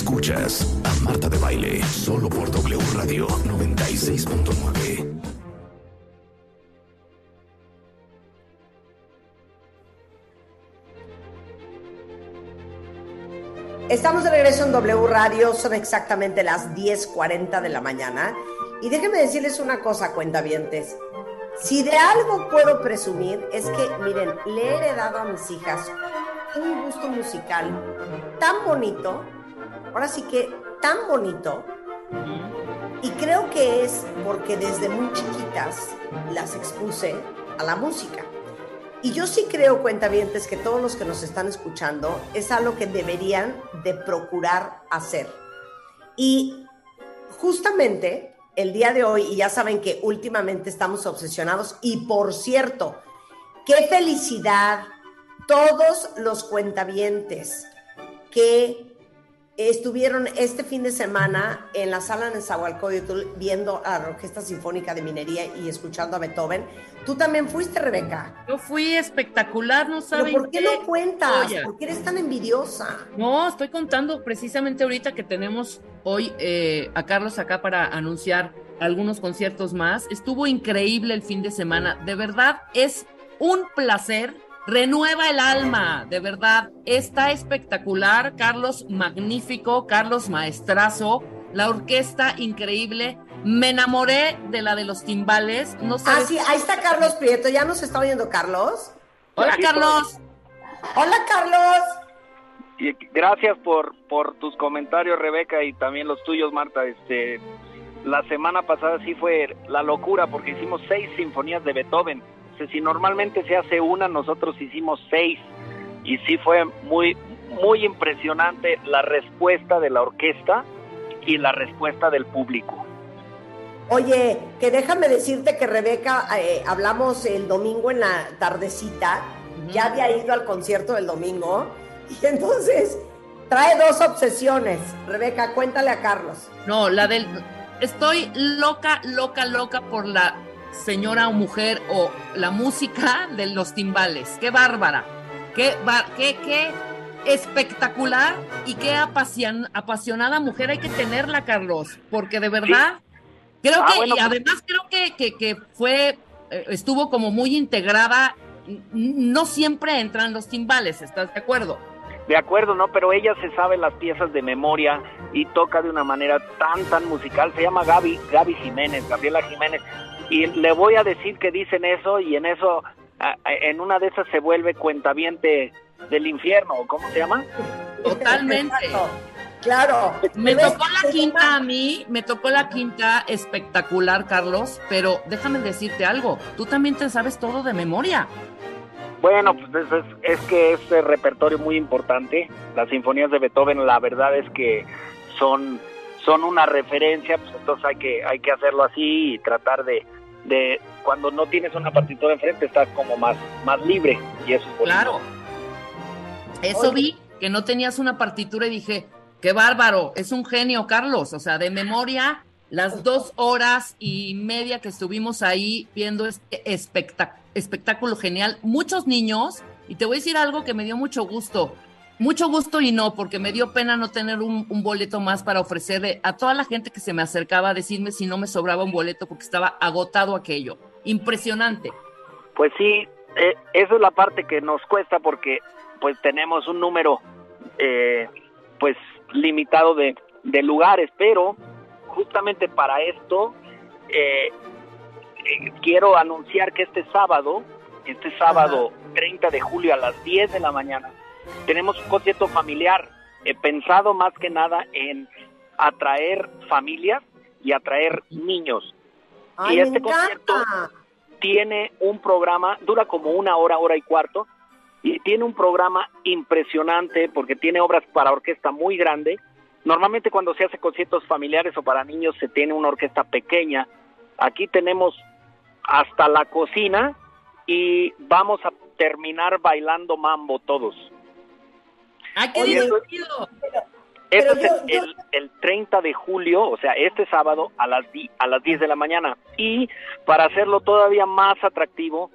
Escuchas a Marta de Baile solo por W Radio 96.9. Estamos de regreso en W Radio, son exactamente las 10.40 de la mañana. Y déjenme decirles una cosa, cuentavientes. Si de algo puedo presumir es que, miren, le he heredado a mis hijas un gusto musical tan bonito, ahora sí que tan bonito, y creo que es porque desde muy chiquitas las expuse a la música. Y yo sí creo, cuentavientes, que todos los que nos están escuchando es algo que deberían de procurar hacer. Y justamente el día de hoy, y ya saben que últimamente estamos obsesionados, y por cierto, qué felicidad todos los cuentavientes que estuvieron este fin de semana en la sala de Nezahualcóyotl viendo a la Orquesta Sinfónica de Minería y escuchando a Beethoven. Tú también fuiste, Rebeca. Yo fui espectacular, no sabes. ¿Pero por qué no cuentas? ¿Por qué eres tan envidiosa? No, estoy contando precisamente ahorita que tenemos hoy eh, a Carlos acá para anunciar algunos conciertos más. Estuvo increíble el fin de semana. De verdad, es un placer renueva el alma, de verdad. Está espectacular, Carlos magnífico, Carlos maestrazo, la orquesta increíble. Me enamoré de la de los timbales. No Ah, sí, ahí está Carlos Prieto. ¿Ya nos está oyendo Carlos? Hola, Carlos. Hola, Carlos. Y gracias por, por tus comentarios, Rebeca, y también los tuyos, Marta. Este, la semana pasada sí fue la locura porque hicimos seis sinfonías de Beethoven si normalmente se hace una, nosotros hicimos seis y sí fue muy, muy impresionante la respuesta de la orquesta y la respuesta del público. Oye, que déjame decirte que Rebeca, eh, hablamos el domingo en la tardecita, ya había ido al concierto del domingo, y entonces trae dos obsesiones. Rebeca, cuéntale a Carlos. No, la del... Estoy loca, loca, loca por la señora o mujer o la música de los timbales. Qué bárbara, qué, qué, qué espectacular y qué apasionada mujer hay que tenerla, Carlos, porque de verdad creo ah, que, y pues además creo que, que, fue, eh, estuvo como muy integrada, no siempre entran los timbales, ¿estás de acuerdo? De acuerdo, ¿no? Pero ella se sabe las piezas de memoria y toca de una manera tan, tan musical. Se llama Gaby, Gaby Jiménez, Gabriela Jiménez y le voy a decir que dicen eso y en eso, en una de esas se vuelve cuentaviente del infierno, ¿cómo se llama? Totalmente. Claro. Me tocó la quinta a mí, me tocó la quinta espectacular, Carlos, pero déjame decirte algo, tú también te sabes todo de memoria. Bueno, pues es, es que es repertorio muy importante. Las sinfonías de Beethoven, la verdad es que son, son una referencia, pues entonces hay que, hay que hacerlo así y tratar de, de cuando no tienes una partitura enfrente estás como más, más libre y eso es Claro. Eso vi, que no tenías una partitura y dije, qué bárbaro, es un genio, Carlos. O sea, de memoria, las dos horas y media que estuvimos ahí viendo este espectáculo genial. Muchos niños, y te voy a decir algo que me dio mucho gusto mucho gusto y no, porque me dio pena no tener un, boleto más para ofrecerle a toda la gente que se me acercaba a decirme si no me sobraba un boleto porque estaba agotado aquello. Impresionante. Pues sí, eh, esa es la parte que nos cuesta porque pues tenemos un número eh, pues limitado de, de, lugares, pero justamente para esto eh, quiero anunciar que este sábado, este sábado 30 de julio a las 10 de la mañana, tenemos un concierto familiar he pensado más que nada en atraer familias y atraer niños. y este concierto tiene un programa, dura como una hora, hora y cuarto, y tiene un programa impresionante porque tiene obras para orquesta muy grande. Normalmente cuando se hace conciertos familiares o para niños se tiene una orquesta pequeña. Aquí tenemos hasta la cocina y vamos a terminar bailando mambo todos. ¡Ah, qué divertido! Eso es el, el, 30 de julio, o sea, este sábado a las, a las 10 de la mañana. Y para hacerlo todavía más atractivo,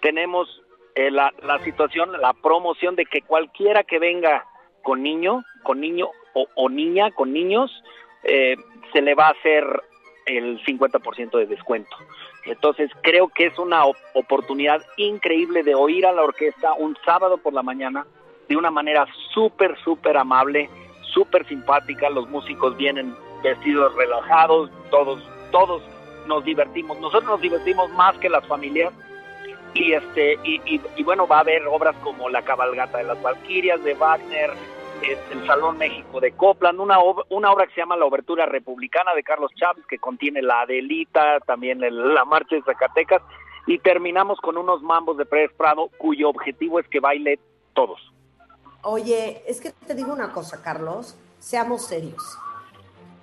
tenemos eh, la, la situación, la promoción de que cualquiera que venga con niño, con niño o, niña con niños, eh, se le va a hacer el 50% de descuento. Entonces creo que es una oportunidad increíble de oír a la orquesta un sábado por la mañana de una manera súper, súper amable, súper simpática. Los músicos vienen vestidos relajados, todos, todos nos divertimos. Nosotros nos divertimos más que las familias. Y, este, y, y bueno, va a haber obras como La cabalgata de las Valquirias de Wagner, el Salón México de Copland, una, obra, una obra que se llama La Obertura Republicana de Carlos Chávez, que contiene la Adelita, también la Marcha de Zacatecas, y terminamos con unos mambos de Pérez Prado, cuyo objetivo es que baile todos. Oye, es que te digo una cosa, Carlos, seamos serios.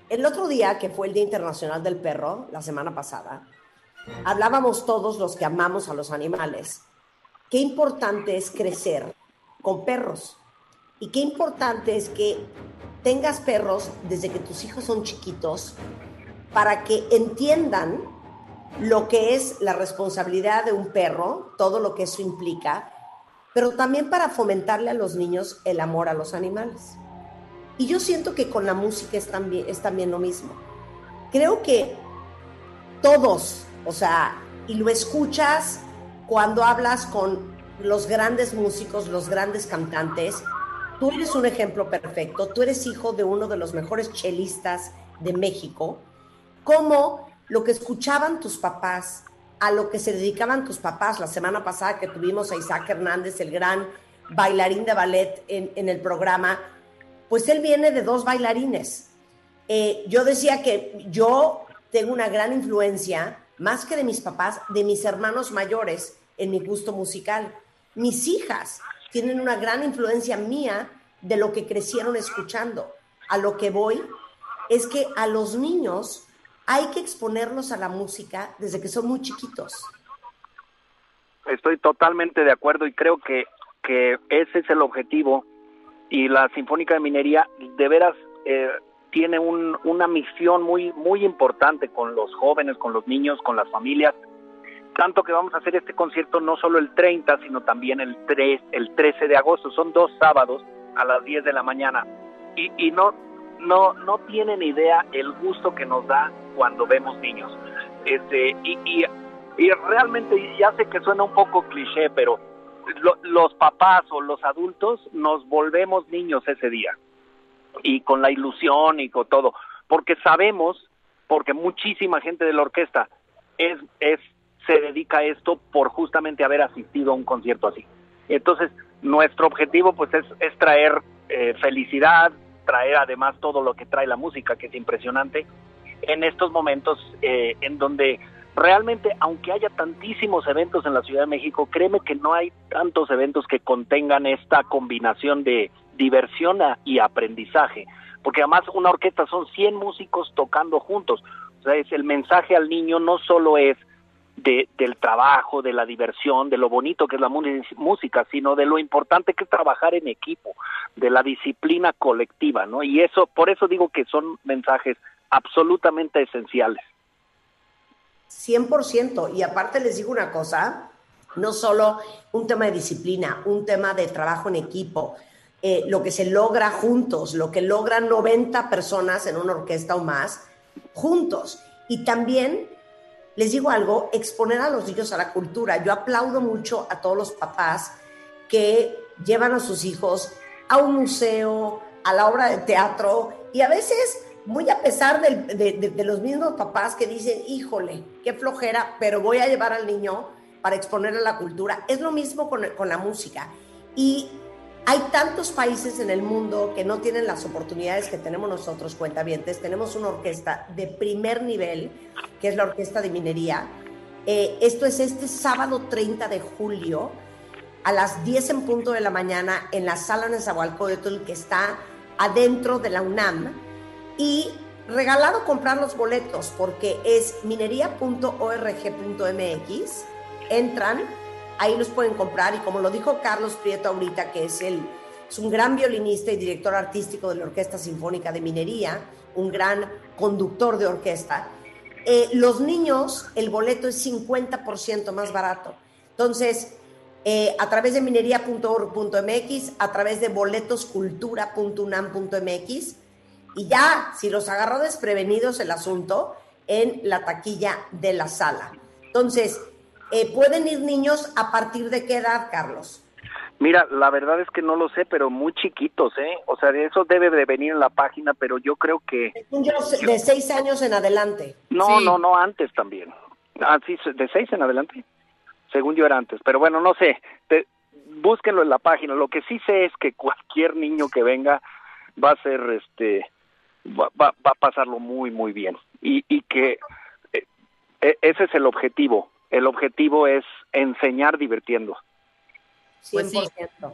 El otro día, que fue el Día Internacional del Perro, la semana pasada, hablábamos todos los que amamos a los animales. Qué importante es crecer con perros y qué importante es que tengas perros desde que tus hijos son chiquitos para que entiendan lo que es la responsabilidad de un perro, todo lo que eso implica, pero también para fomentarle a los niños el amor a los animales. Y yo siento que con la música es también, es también lo mismo. Creo que todos, o sea, y lo escuchas cuando hablas con los grandes músicos, los grandes cantantes, tú eres un ejemplo perfecto, tú eres hijo de uno de los mejores chelistas de México, como lo que escuchaban tus papás, a lo que se dedicaban tus papás. La semana pasada que tuvimos a Isaac Hernández, el gran bailarín de ballet en, el programa, pues él viene de dos bailarines. Eh, yo decía que yo tengo una gran influencia, más que de mis papás, de mis hermanos mayores en mi gusto musical. Mis hijas tienen una gran influencia mía de lo que crecieron escuchando. A lo que voy es que a los niños hay que exponerlos a la música desde que son muy chiquitos. Estoy totalmente de acuerdo y creo que, que ese es el objetivo y la Sinfónica de Minería de veras eh, tiene una misión muy, muy importante con los jóvenes, con los niños, con las familias tanto que vamos a hacer este concierto no solo el 30, sino también el 3, el 13 de agosto. Son dos sábados a las 10 de la mañana. Y, y no, no, no tienen idea el gusto que nos da cuando vemos niños. Este, y, y, y realmente, ya sé que suena un poco cliché, pero los papás o los adultos nos volvemos niños ese día. Y con la ilusión y con todo. Porque sabemos, porque muchísima gente de la orquesta es, es se dedica a esto por justamente haber asistido a un concierto así. Entonces, nuestro objetivo pues es, es traer eh, felicidad, traer además todo lo que trae la música, que es impresionante, en estos momentos eh, en donde realmente, aunque haya tantísimos eventos en la Ciudad de México, créeme que no hay tantos eventos que contengan esta combinación de diversión y aprendizaje, porque además una orquesta son 100 músicos tocando juntos, o sea, es el mensaje al niño no solo es de, del trabajo, de la diversión, de lo bonito que es la música, sino de lo importante que es trabajar en equipo, de la disciplina colectiva, ¿no? Y eso, por eso digo que son mensajes absolutamente esenciales. 100%. Y aparte les digo una cosa, no solo un tema de disciplina, un tema de trabajo en equipo, eh, lo que se logra juntos, lo que logran 90 personas en una orquesta o más, juntos. Y también les digo algo, exponer a los niños a la cultura. Yo aplaudo mucho a todos los papás que llevan a sus hijos a un museo, a la obra de teatro y a veces muy a pesar de, los mismos papás que dicen, híjole, qué flojera, pero voy a llevar al niño para exponerle la cultura. Es lo mismo con, con la música. Y hay tantos países en el mundo que no tienen las oportunidades que tenemos nosotros, cuentavientes. Tenemos una orquesta de primer nivel, que es la Orquesta de Minería. Eh, esto es este sábado 30 de julio a las 10 en punto de la mañana en la sala Nezahualcóyotl que está adentro de la UNAM y regalado comprar los boletos porque es minería.org.mx. Entran, ahí los pueden comprar y como lo dijo Carlos Prieto ahorita, que es, el, es un gran violinista y director artístico de la Orquesta Sinfónica de Minería, un gran conductor de orquesta, eh, los niños el boleto es 50% más barato. Entonces, eh, a través de minería.org.mx, a través de boletoscultura.unam.mx, Y ya, si los agarró desprevenidos el asunto, en la taquilla de la sala. Entonces, eh, ¿pueden ir niños a partir de qué edad, Carlos? Mira, la verdad es que no lo sé, pero muy chiquitos, ¿eh? O sea, eso debe de venir en la página, pero yo creo que... de seis años en adelante. No, no, no, antes también. Ah, sí, de seis en adelante. Según yo era antes, pero bueno, no sé. búsquenlo en la página. Lo que sí sé es que cualquier niño que venga va a ser, este, va, va, a pasarlo muy, muy bien. Y, y que eh, e, ese es el objetivo. El objetivo es enseñar divirtiendo. 100%. Pues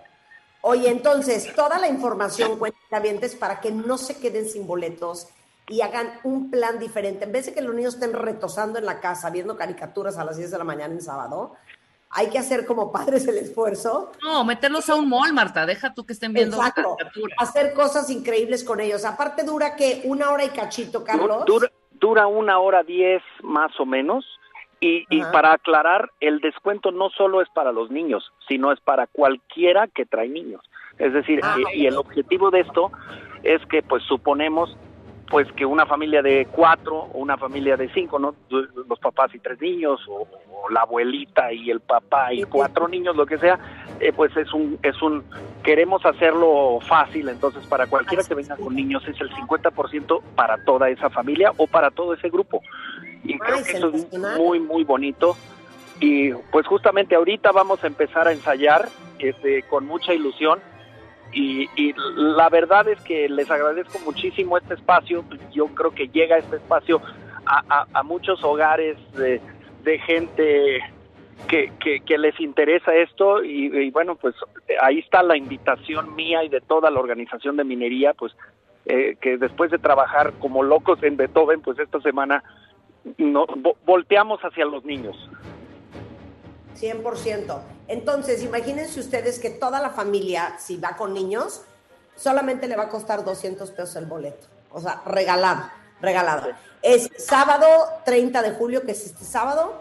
Oye, entonces, toda la información cuenta es para que no se queden sin boletos y hagan un plan diferente. En vez de que los niños estén retosando en la casa, viendo caricaturas a las 10 de la mañana en sábado, hay que hacer como padres el esfuerzo. No, meterlos a un mall, Marta, deja tú que estén viendo Exacto. Hacer cosas increíbles con ellos. Aparte dura que una hora y cachito, Carlos. Dura, dura una hora diez más o menos y, para aclarar, el descuento no solo es para los niños, sino es para cualquiera que trae niños. Es decir, ah, y, el objetivo de esto es que, pues, suponemos, pues, que una familia de cuatro o una familia de cinco, ¿no? Los papás y tres niños, o, la abuelita y el papá y cuatro niños, lo que sea, eh, pues es un, es un, queremos hacerlo fácil, entonces para cualquiera que venga con niños es el 50% para toda esa familia o para todo ese grupo y creo que eso es muy, muy bonito. Y pues justamente ahorita vamos a empezar a ensayar este, con mucha ilusión. Y, la verdad es que les agradezco muchísimo este espacio. Yo creo que llega este espacio a, muchos hogares de, gente que, que, les interesa esto y, bueno, pues ahí está la invitación mía y de toda la organización de minería, pues eh, que después de trabajar como locos en Beethoven, pues esta semana no, volteamos hacia los niños. 100%. Entonces, imagínense ustedes que toda la familia, si va con niños, solamente le va a costar 200 pesos el boleto. O sea, regalado, regalado. Es sábado 30 de julio, que es este sábado.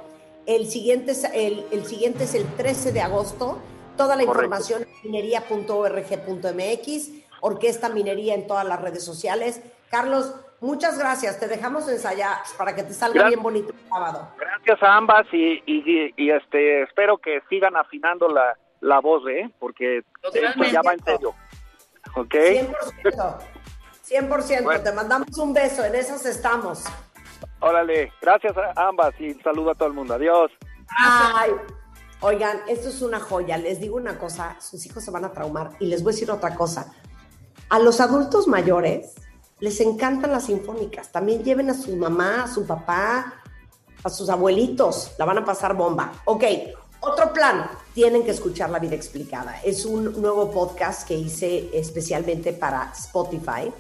El siguiente, el, el siguiente es el 13 de agosto. Toda la información en minería.org.mx, Orquesta Minería en todas las redes sociales. Carlos, Muchas gracias, te dejamos ensayar para que te salga bien bonito el sábado. Gracias a ambas y, y, este espero que sigan afinando la, la voz, ¿eh? Porque esto ya va en serio. ¿Ok? 100%. 100%. Te mandamos un beso, en esas estamos. Órale, gracias a ambas y saludo a todo el mundo. Adiós. Ay. Oigan, esto es una joya. Les digo una cosa, sus hijos se van a traumar y les voy a decir otra cosa. A los adultos mayores les encantan las sinfónicas. También lleven a su mamá, a su papá, a sus abuelitos. La van a pasar bomba. Ok, otro plan. Tienen que escuchar La Vida Explicada. Es un nuevo podcast que hice especialmente para Spotify.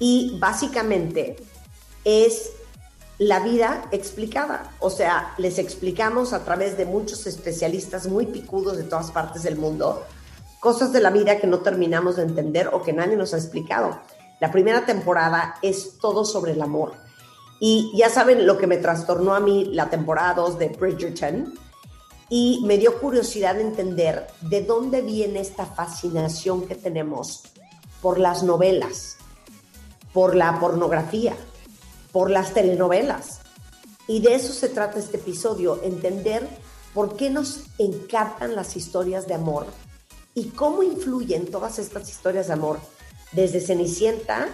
Y básicamente es la vida explicada. O sea, les explicamos a través de muchos especialistas muy picudos de todas partes del mundo cosas de la vida que no terminamos de entender o que nadie nos ha explicado. La primera temporada es todo sobre el amor. Y ya saben lo que me trastornó a mí la temporada 2 de Bridgerton. Y me dio curiosidad entender de dónde viene esta fascinación que tenemos por las novelas, por la pornografía, por las telenovelas. Y de eso se trata este episodio, entender por qué nos encantan las historias de amor y cómo influyen todas estas historias de amor desde Cenicienta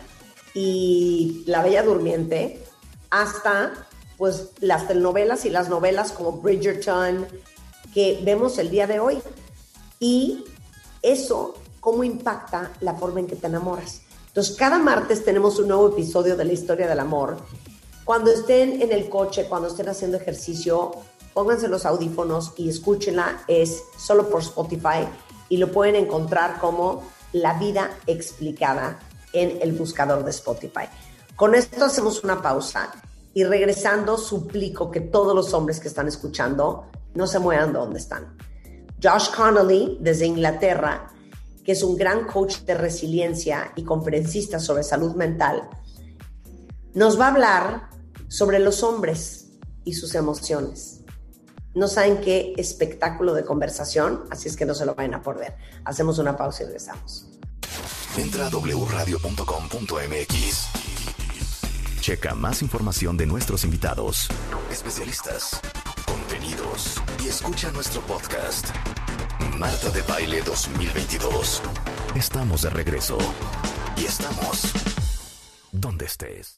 y La Bella Durmiente hasta pues las telenovelas y las novelas como Bridgerton que vemos el día de hoy. Y eso, cómo impacta la forma en que te enamoras. Entonces, cada martes tenemos un nuevo episodio de la historia del amor. Cuando estén en el coche, cuando estén haciendo ejercicio, pónganse los audífonos y escúchenla. Es solo por Spotify y lo pueden encontrar como la vida explicada en el buscador de Spotify. Con esto hacemos una pausa y regresando suplico que todos los hombres que están escuchando no se muevan de donde están. Josh Connolly, desde Inglaterra, que es un gran coach de resiliencia y conferencista sobre salud mental, nos va a hablar sobre los hombres y sus emociones. No saben qué espectáculo de conversación, así es que no se lo vayan a perder. Hacemos una pausa y regresamos. Entra a wradio.com.mx. Checa más información de nuestros invitados, especialistas, contenidos y escucha nuestro podcast. Marta de Baile 2022. Estamos de regreso. Y estamos donde estés.